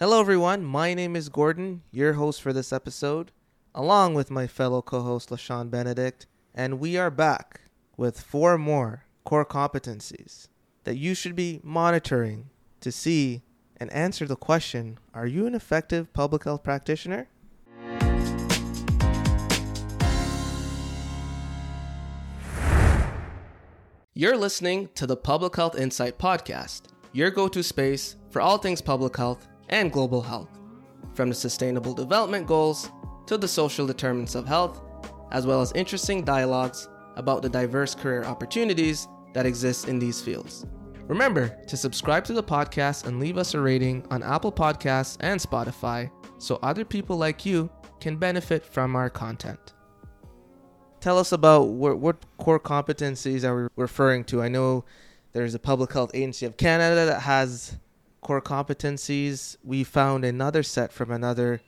Hello, everyone. My name is Gordon, your host for this episode, along with my fellow co host, Leshawn Benedict, and we are back with four more core competencies that you should be monitoring to see and answer the question Are you an effective public health practitioner? You're listening to the Public Health Insight Podcast, your go to space for all things public health and global health, from the Sustainable Development Goals to the social determinants of health, as well as interesting dialogues about the diverse career opportunities that exist in these fields. Remember to subscribe to the podcast and leave us a rating on Apple Podcasts and Spotify so other people like you can benefit from our content. Tell us about what, what core competencies are we referring to? I know there's a Public Health Agency of Canada that has core competencies. We found another set from another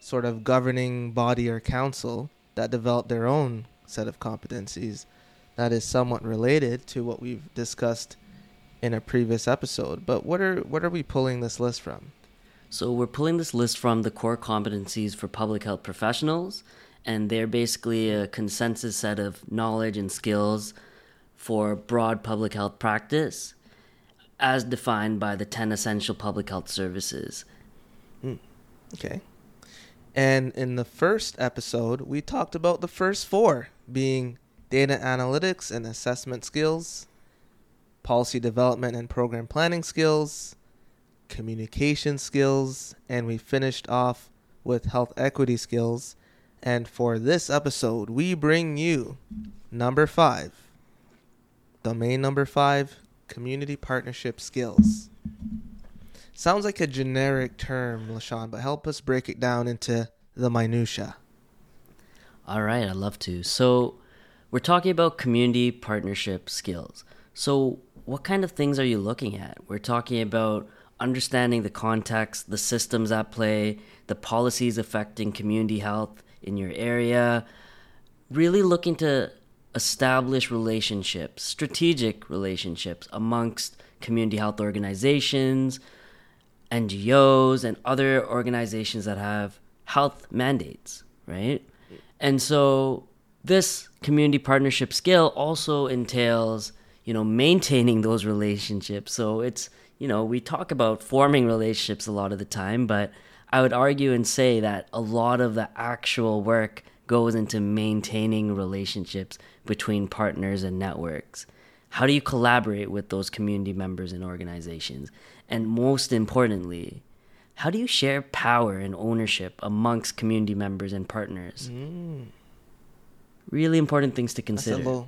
sort of governing body or council that developed their own set of competencies that is somewhat related to what we've discussed in a previous episode. But what are what are we pulling this list from? So we're pulling this list from the core competencies for public health professionals, and they're basically a consensus set of knowledge and skills for broad public health practice as defined by the 10 essential public health services. Mm, okay. And in the first episode, we talked about the first four being data analytics and assessment skills, policy development and program planning skills, communication skills, and we finished off with health equity skills. And for this episode, we bring you number five, domain number five, community partnership skills. Sounds like a generic term, Leshawn, but help us break it down into the minutia. All right, I'd love to. So, we're talking about community partnership skills. So, what kind of things are you looking at? We're talking about understanding the context, the systems at play, the policies affecting community health in your area, really looking to establish relationships, strategic relationships amongst community health organizations, NGOs, and other organizations that have health mandates, right? And so this community partnership skill also entails, you know, maintaining those relationships. So it's, you know, we talk about forming relationships a lot of the time, but I would argue and say that a lot of the actual work goes into maintaining relationships between partners and networks. How do you collaborate with those community members and organizations? And most importantly, how do you share power and ownership amongst community members and partners? Mm. Really important things to consider. That's a, lo-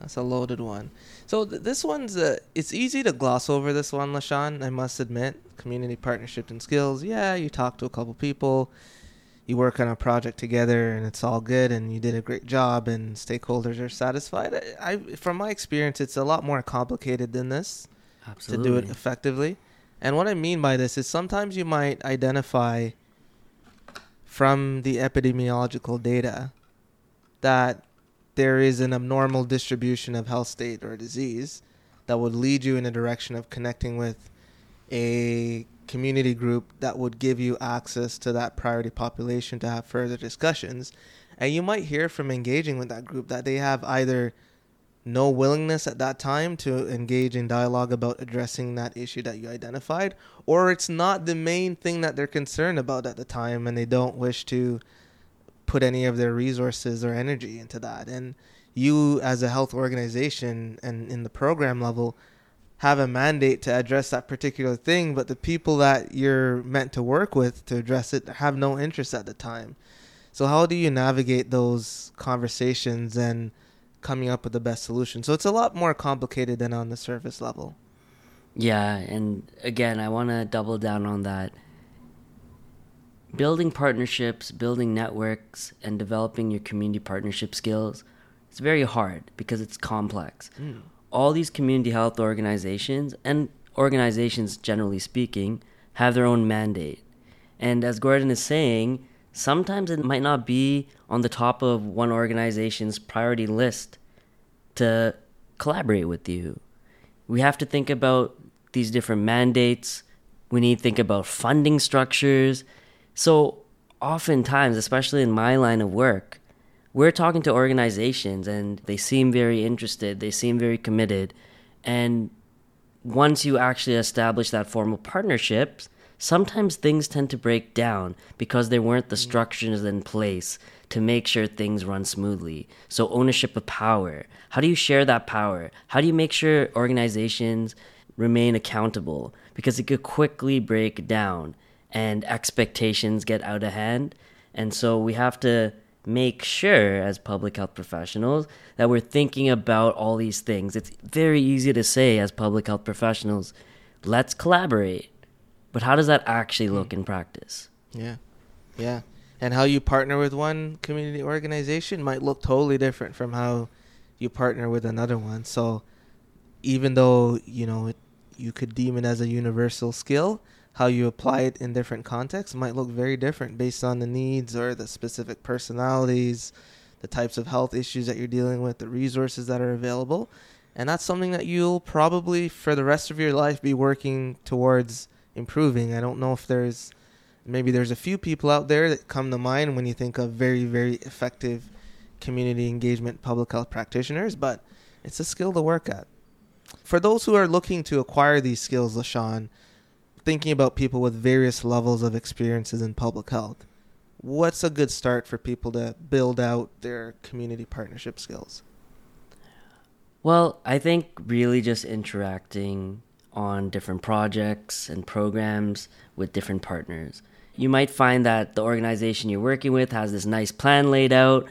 that's a loaded one. So th- this one's uh, it's easy to gloss over this one, Leshawn. I must admit, community partnership and skills. Yeah, you talk to a couple people, you work on a project together, and it's all good, and you did a great job, and stakeholders are satisfied. I, I from my experience, it's a lot more complicated than this Absolutely. to do it effectively. And what I mean by this is sometimes you might identify from the epidemiological data that there is an abnormal distribution of health state or disease that would lead you in a direction of connecting with a community group that would give you access to that priority population to have further discussions. And you might hear from engaging with that group that they have either no willingness at that time to engage in dialogue about addressing that issue that you identified, or it's not the main thing that they're concerned about at the time and they don't wish to put any of their resources or energy into that. And you, as a health organization and in the program level, have a mandate to address that particular thing, but the people that you're meant to work with to address it have no interest at the time. So, how do you navigate those conversations and coming up with the best solution. So it's a lot more complicated than on the surface level. Yeah, and again, I want to double down on that. Building partnerships, building networks, and developing your community partnership skills, it's very hard because it's complex. Mm. All these community health organizations and organizations generally speaking have their own mandate. And as Gordon is saying, sometimes it might not be on the top of one organization's priority list to collaborate with you. We have to think about these different mandates, We need to think about funding structures. So, oftentimes, especially in my line of work, we're talking to organizations and they seem very interested, they seem very committed. And once you actually establish that formal partnership, sometimes things tend to break down because there weren't the mm. structures in place to make sure things run smoothly. So, ownership of power. How do you share that power? How do you make sure organizations remain accountable? Because it could quickly break down and expectations get out of hand. And so, we have to make sure as public health professionals that we're thinking about all these things. It's very easy to say as public health professionals, let's collaborate. But how does that actually look in practice? Yeah. Yeah. And how you partner with one community organization might look totally different from how you partner with another one. So even though, you know, it, you could deem it as a universal skill, how you apply it in different contexts might look very different based on the needs or the specific personalities, the types of health issues that you're dealing with, the resources that are available. And that's something that you'll probably, for the rest of your life, be working towards improving. I don't know if there's maybe there's a few people out there that come to mind when you think of very, very effective community engagement public health practitioners, but it's a skill to work at. For those who are looking to acquire these skills, Leshawn, thinking about people with various levels of experiences in public health, what's a good start for people to build out their community partnership skills? Well, I think really just interacting on different projects and programs with different partners. You might find that the organization you're working with has this nice plan laid out,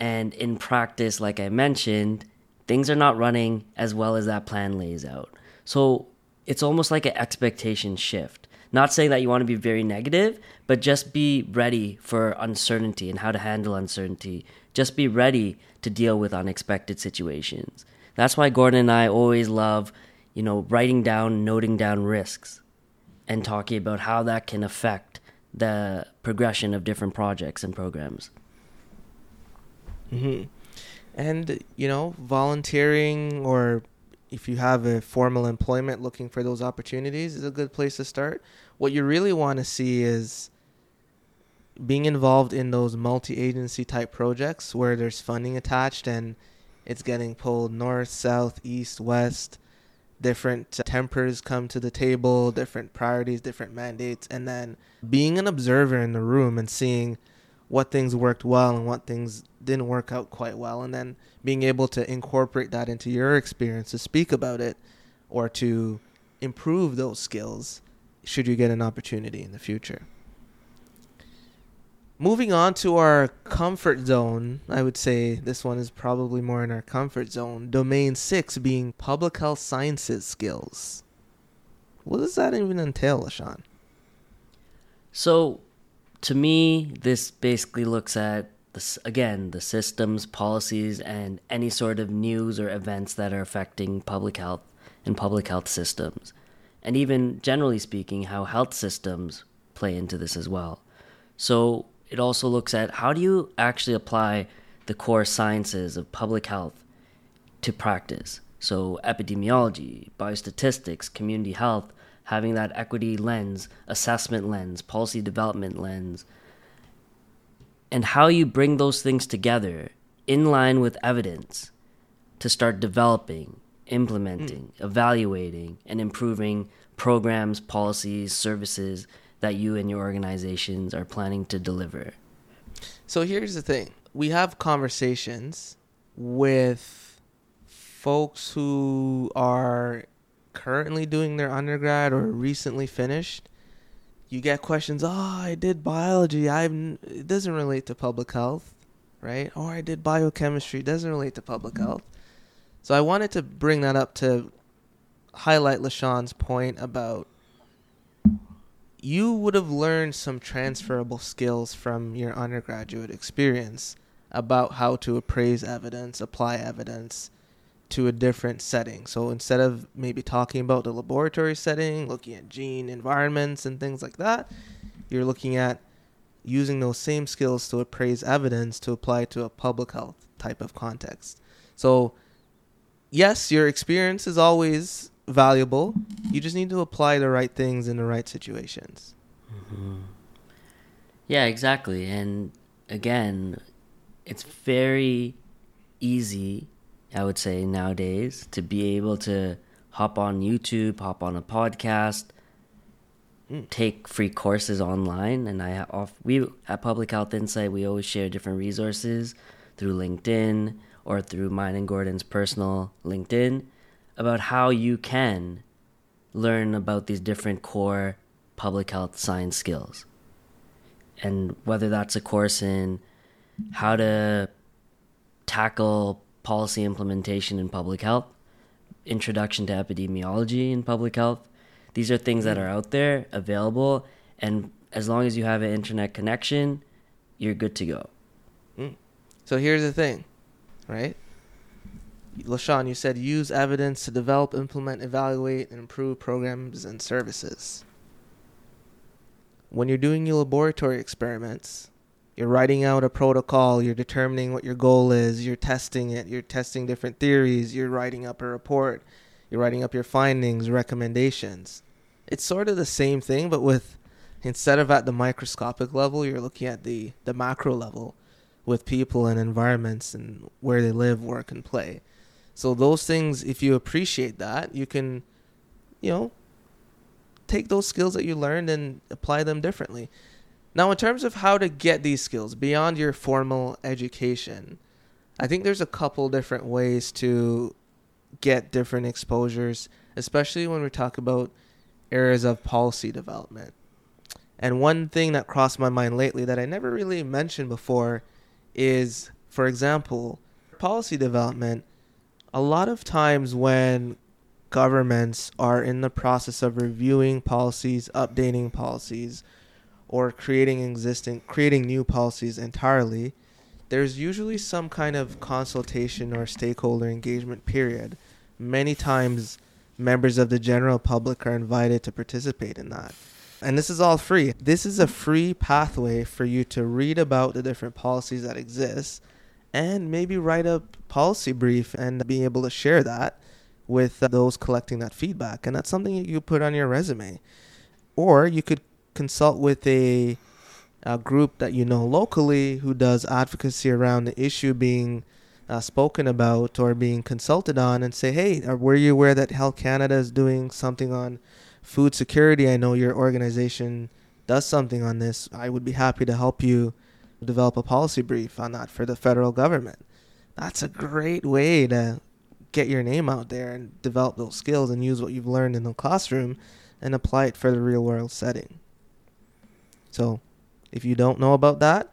and in practice, like I mentioned, things are not running as well as that plan lays out. So it's almost like an expectation shift. Not saying that you want to be very negative, but just be ready for uncertainty and how to handle uncertainty. Just be ready to deal with unexpected situations. That's why Gordon and I always love, you know, writing down, noting down risks and talking about how that can affect the progression of different projects and programs. Mm-hmm. And, you know, volunteering or if you have a formal employment looking for those opportunities is a good place to start. What you really want to see is being involved in those multi-agency type projects where there's funding attached and it's getting pulled north, south, east, west. Different tempers come to the table, different priorities, different mandates, and then being an observer in the room and seeing what things worked well and what things didn't work out quite well, and then being able to incorporate that into your experience to speak about it or to improve those skills should you get an opportunity in the future. Moving on to our comfort zone, I would say this one is probably more in our comfort zone. Domain six being public health sciences skills. What does that even entail, Leshawn? So, to me, this basically looks at the, again the systems, policies, and any sort of news or events that are affecting public health and public health systems, and even generally speaking, how health systems play into this as well. So it also looks at how do you actually apply the core sciences of public health to practice. So epidemiology, biostatistics, community health, having that equity lens, assessment lens, policy development lens, and how you bring those things together in line with evidence to start developing, implementing, mm. evaluating, and improving programs, policies, services that you and your organizations are planning to deliver. So here's the thing we have conversations with folks who are currently doing their undergrad or recently finished you get questions. Oh, I did biology. I it doesn't relate to public health, right? Or I did biochemistry. It doesn't relate to public mm-hmm. health. So I wanted to bring that up to highlight Leshawn's point about you would have learned some transferable skills from your undergraduate experience about how to appraise evidence, apply evidence, to a different setting. So instead of maybe talking about the laboratory setting, looking at gene environments and things like that, you're looking at using those same skills to appraise evidence to apply to a public health type of context. So, yes, your experience is always valuable. You just need to apply the right things in the right situations. Mm-hmm. Yeah, exactly. And again, it's very easy, I would say, nowadays to be able to hop on YouTube, hop on a podcast, hmm. take free courses online. And I off we at Public Health Insight we always share different resources through LinkedIn or through mine and Gordon's personal LinkedIn about how you can learn about these different core public health science skills and whether that's a course in how to tackle policy implementation in public health, introduction to epidemiology in public health. These are things that mm. are out there, available, and as long as you have an internet connection, you're good to go. Mm. So here's the thing, right? Leshawn, you said use evidence to develop, implement, evaluate, and improve programs and services. When you're doing your laboratory experiments, you're writing out a protocol, you're determining what your goal is, you're testing it, you're testing different theories, you're writing up a report, you're writing up your findings, recommendations. It's sort of the same thing, but with instead of at the microscopic level, you're looking at the, the macro level with people and environments and where they live, work, and play. So those things, if you appreciate that, you can, you know, take those skills that you learned and apply them differently. Now, in terms of how to get these skills beyond your formal education, I think there's a couple different ways to get different exposures, especially when we talk about areas of policy development. And one thing that crossed my mind lately that I never really mentioned before is, for example, policy development. A lot of times when governments are in the process of reviewing policies, updating policies, or creating existing creating new policies entirely, there's usually some kind of consultation or stakeholder engagement period. Many times members of the general public are invited to participate in that. And this is all free. This is a free pathway for you to read about the different policies that exist and maybe write a policy brief and be able to share that with uh, those collecting that feedback. And that's something you put on your resume. Or you could consult with a, a group that you know locally who does advocacy around the issue being uh, spoken about or being consulted on and say, hey, are, were you aware that Health Canada is doing something on food security? I know your organization does something on this. I would be happy to help you develop a policy brief on that for the federal government. That's a great way to get your name out there and develop those skills and use what you've learned in the classroom and apply it for the real world setting. So, if you don't know about that,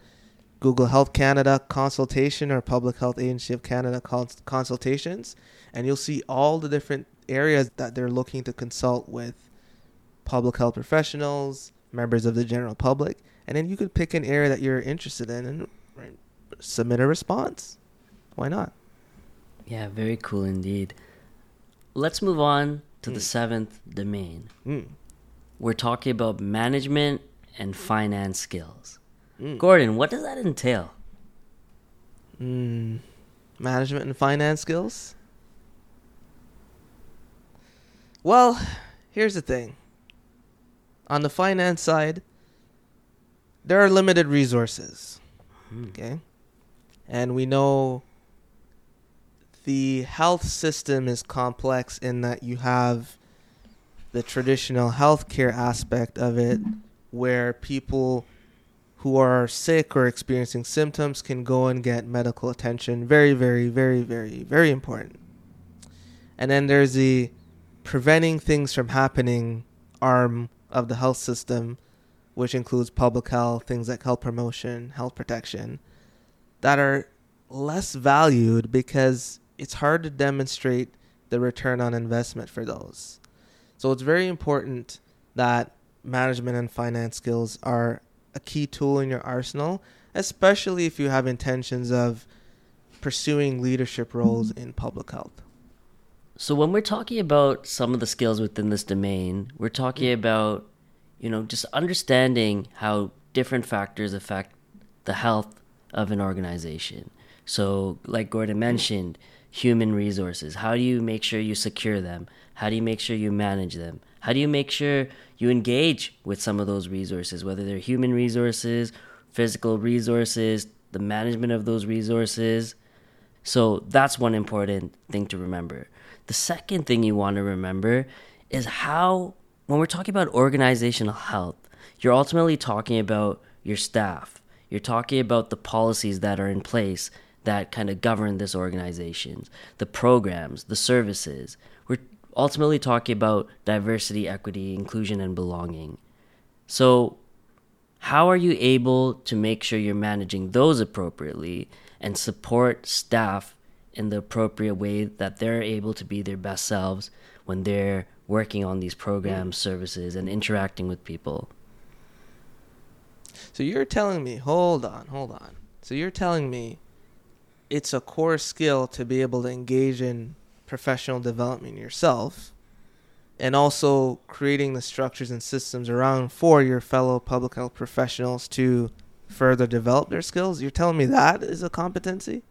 Google Health Canada consultation or Public Health Agency of Canada cons- consultations, and you'll see all the different areas that they're looking to consult with public health professionals, members of the general public, and then you could pick an area that you're interested in and right, submit a response. Why not? Yeah, very cool indeed. Let's move on to the Mm. seventh domain. Mm. We're talking about management and finance skills. Mm. Gordon, what does that entail? Mm. Management and finance skills? Well, here's the thing. On the finance side, there are limited resources. Okay? And we know the health system is complex in that you have the traditional healthcare aspect of it where people who are sick or experiencing symptoms can go and get medical attention. Very, very, very, very, very important. And then there's the preventing things from happening arm of the health system, which includes public health, things like health promotion, health protection, that are less valued because it's hard to demonstrate the return on investment for those. So it's very important that management and finance skills are a key tool in your arsenal, especially if you have intentions of pursuing leadership roles in public health. So when we're talking about some of the skills within this domain, we're talking mm-hmm. about, you know, just understanding how different factors affect the health of an organization. So, like Gordon mm-hmm. mentioned, human resources? How do you make sure you secure them? How do you make sure you manage them? How do you make sure you engage with some of those resources, whether they're human resources, physical resources, the management of those resources? So that's one important thing to remember. The second thing you want to remember is how, when we're talking about organizational health, you're ultimately talking about your staff. You're talking about the policies that are in place that kind of govern this organization, the programs, the services. Ultimately talking about diversity, equity, inclusion, and belonging. So, how are you able to make sure you're managing those appropriately and support staff in the appropriate way that they're able to be their best selves when they're working on these programs, mm. services, and interacting with people? So you're telling me, hold on, hold on. So you're telling me it's a core skill to be able to engage in professional development yourself and also creating the structures and systems around for your fellow public health professionals to further develop their skills. You're telling me that is a competency?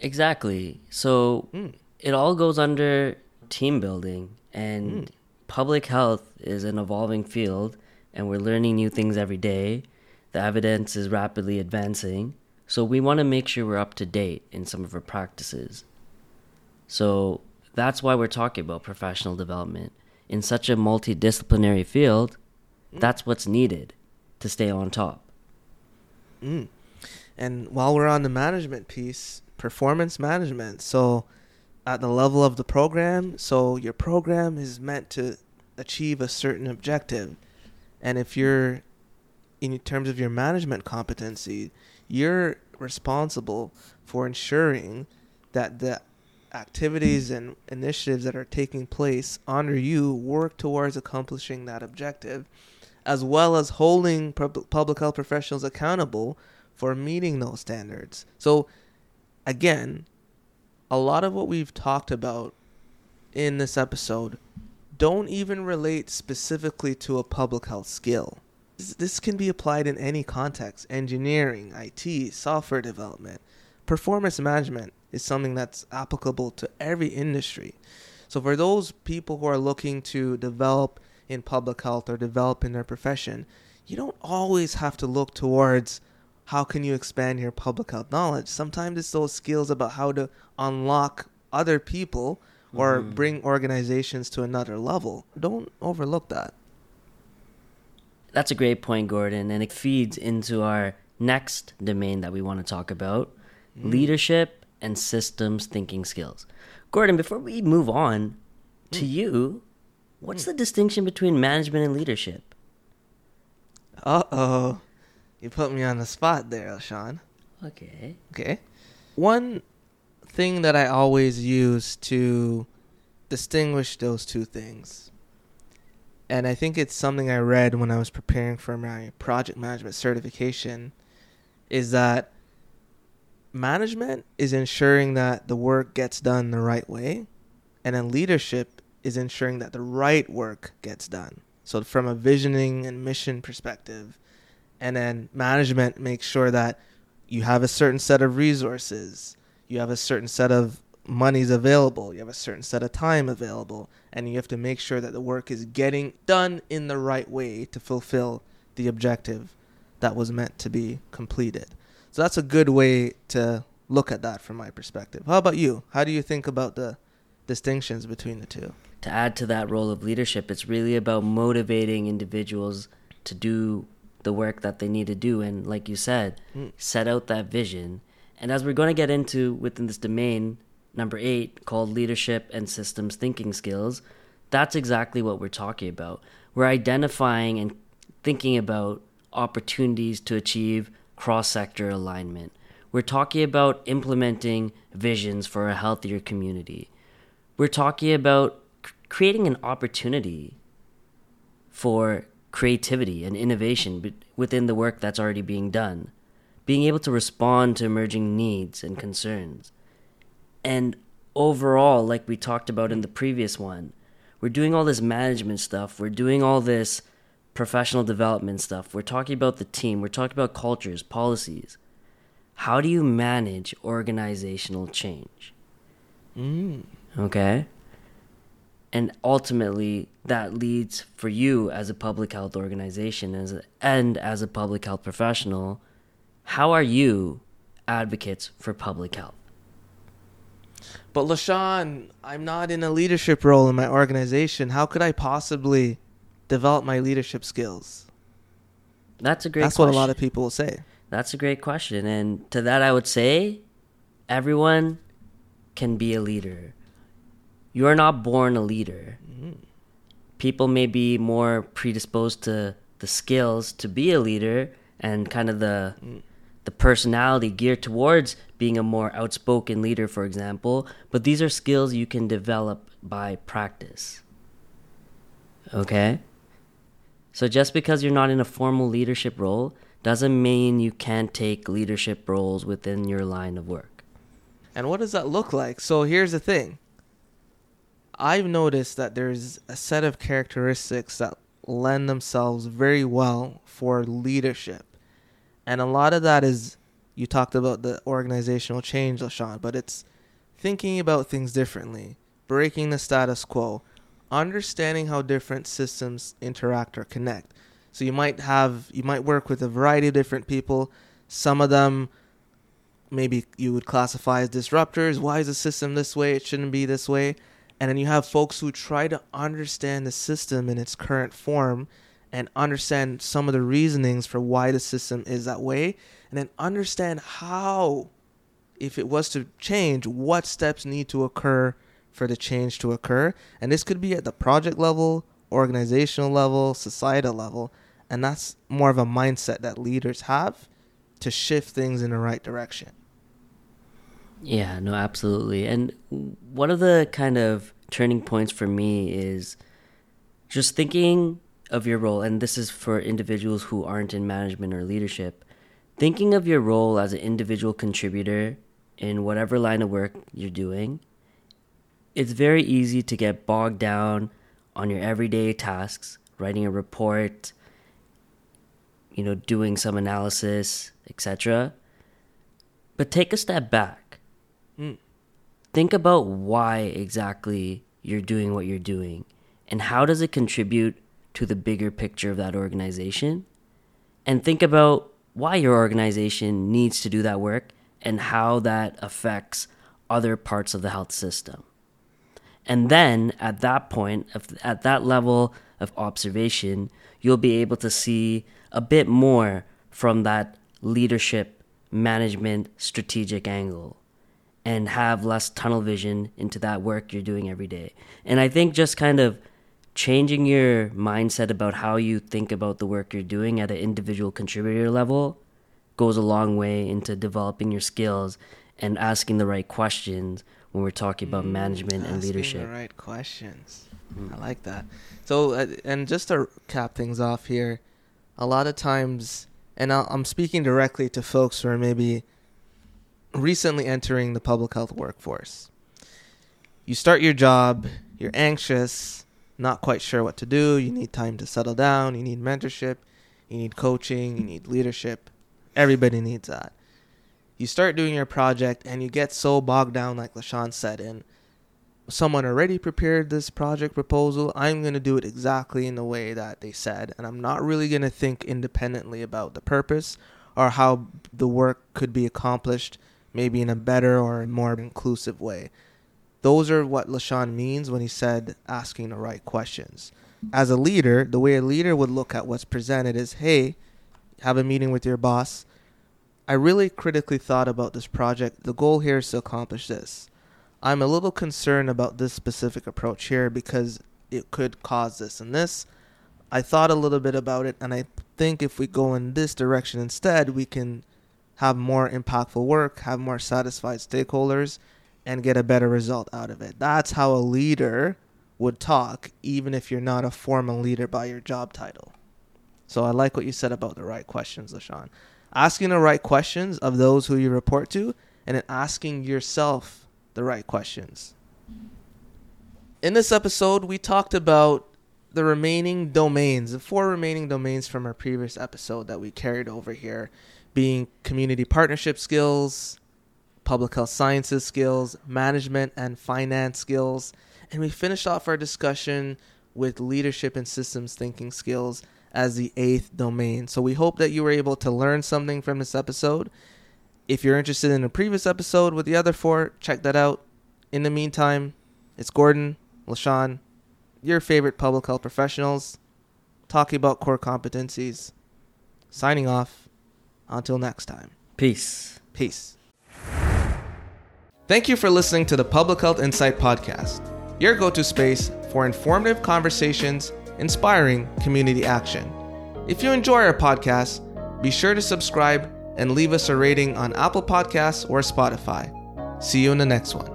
Exactly. So Mm. it all goes under team building and Mm. public health is an evolving field and we're learning new things every day. The evidence is rapidly advancing. So we want to make sure we're up to date in some of our practices. So that's why we're talking about professional development. In such a multidisciplinary field, that's what's needed to stay on top. Mm. And while we're on the management piece, performance management. So, at the level of the program, so your program is meant to achieve a certain objective. And if you're, in terms of your management competency, you're responsible for ensuring that the activities and initiatives that are taking place under you work towards accomplishing that objective, as well as holding pub- public health professionals accountable for meeting those standards. So, again, a lot of what we've talked about in this episode don't even relate specifically to a public health skill. This- This can be applied in any context engineering, IT, software development. Performance management is something that's applicable to every industry. So, for those people who are looking to develop in public health or develop in their profession, you don't always have to look towards how can you expand your public health knowledge. Sometimes it's those skills about how to unlock other people or Mhm. bring organizations to another level. Don't overlook that. That's a great point, Gordon, and it feeds into our next domain that we want to talk about leadership and systems thinking skills. Gordon, before we move on to you, what's the distinction between management and leadership? Uh oh. You put me on the spot there, Sean. Okay. Okay. One thing that I always use to distinguish those two things, and I think it's something I read when I was preparing for my project management certification, is that management is ensuring that the work gets done the right way, and then leadership is ensuring that the right work gets done. So, from a visioning and mission perspective, and then management makes sure that you have a certain set of resources, you have a certain set of monies available, you have a certain set of time available, and you have to make sure that the work is getting done in the right way to fulfill the objective that was meant to be completed. So that's a good way to look at that from my perspective. How about you? How do you think about the distinctions between the two? To add to that role of leadership, it's really about motivating individuals to do the work that they need to do. And like you said, Mm. set out that vision. And as we're going to get into within this domain, number eight, called leadership and systems thinking skills, that's exactly what we're talking about. We're identifying and thinking about opportunities to achieve cross sector alignment. We're talking about implementing visions for a healthier community. We're talking about creating an opportunity for creativity and innovation within the work that's already being done, being able to respond to emerging needs and concerns. And overall, like we talked about in the previous one, we're doing all this management stuff, we're doing all this professional development stuff, we're talking about the team, we're talking about cultures, policies. How do you manage organizational change? Mm. Okay? And ultimately, that leads for you as a public health organization as a, and as a public health professional. How are you advocates for public health? But Leshawn, I'm not in a leadership role in my organization. How could I possibly develop my leadership skills? That's a great That's question. what a lot of people will say. That's a great question. And to that, I would say everyone can be a leader. You are not born a leader. Mm-hmm. People may be more predisposed to the skills to be a leader and kind of the mm. the personality geared towards being a more outspoken leader, for example. But these are skills you can develop by practice. Okay? So just because you're not in a formal leadership role doesn't mean you can't take leadership roles within your line of work. And what does that look like? So here's the thing. I've noticed that there's a set of characteristics that lend themselves very well for leadership. And a lot of that is you talked about the organizational change, Leshawn, but it's thinking about things differently, breaking the status quo, understanding how different systems interact or connect. So you might have you might work with a variety of different people. Some of them maybe you would classify as disruptors. Why is the system this way? It shouldn't be this way. And then you have folks who try to understand the system in its current form and understand some of the reasonings for why the system is that way and then understand how if it was to change what steps need to occur for the change to occur and this could be at the project level organizational level societal level and that's more of a mindset that leaders have to shift things in the right direction Yeah, no, absolutely. And one of the kind of turning points for me is just thinking of your role, and this is for individuals who aren't in management or leadership, thinking of your role as an individual contributor in whatever line of work you're doing. It's very easy to get bogged down on your everyday tasks, writing a report, you know, doing some analysis, etc. But take a step back Mm. think about why exactly you're doing what you're doing and how does it contribute to the bigger picture of that organization and think about why your organization needs to do that work and how that affects other parts of the health system and then at that point at that level of observation you'll be able to see a bit more from that leadership management strategic angle and have less tunnel vision into that work you're doing every day. And I think just kind of changing your mindset about how you think about the work you're doing at an individual contributor level goes a long way into developing your skills and asking the right questions when we're talking about management and leadership. the right questions. I like that. So, uh, and just to cap things off here, a lot of times, and I'll, I'm speaking directly to folks who are maybe recently entering the public health workforce. You start your job, you're anxious, not quite sure what to do, you need time to settle down, you need mentorship, you need coaching, you need leadership. Everybody needs that. You start doing your project and you get so bogged down, like Leshawn said, in someone already prepared this project proposal. I'm going to do it exactly in the way that they said. And I'm not really going to think independently about the purpose or how the work could be accomplished, maybe in a better or more inclusive way. Those are what Leshawn means when he said asking the right questions. As a leader, the way a leader would look at what's presented is hey, have a meeting with your boss. I really critically thought about this project. The goal here is to accomplish this. I'm a little concerned about this specific approach here because it could cause this and this. I thought a little bit about it, and I think if we go in this direction instead, we can have more impactful work, have more satisfied stakeholders, and get a better result out of it. That's how a leader would talk, even if you're not a formal leader by your job title. So I like what you said about the right questions, Leshawn. Asking the right questions of those who you report to, and then asking yourself the right questions. In this episode, we talked about the remaining domains, the four remaining domains from our previous episode that we carried over here, being community partnership skills, public health sciences skills, management and finance skills, and we finished off our discussion with leadership and systems thinking skills as the eighth domain. So we hope that you were able to learn something from this episode. If you're interested in a previous episode with the other four, check that out. In the meantime, it's Gordon, Leshawn, your favorite public health professionals, talking about core competencies. Signing off. Until next time. Peace. Peace. Thank you for listening to the Public Health Insight Podcast, your go to space for informative conversations inspiring community action. If you enjoy our podcast, be sure to subscribe and leave us a rating on Apple Podcasts or Spotify. See you in the next one.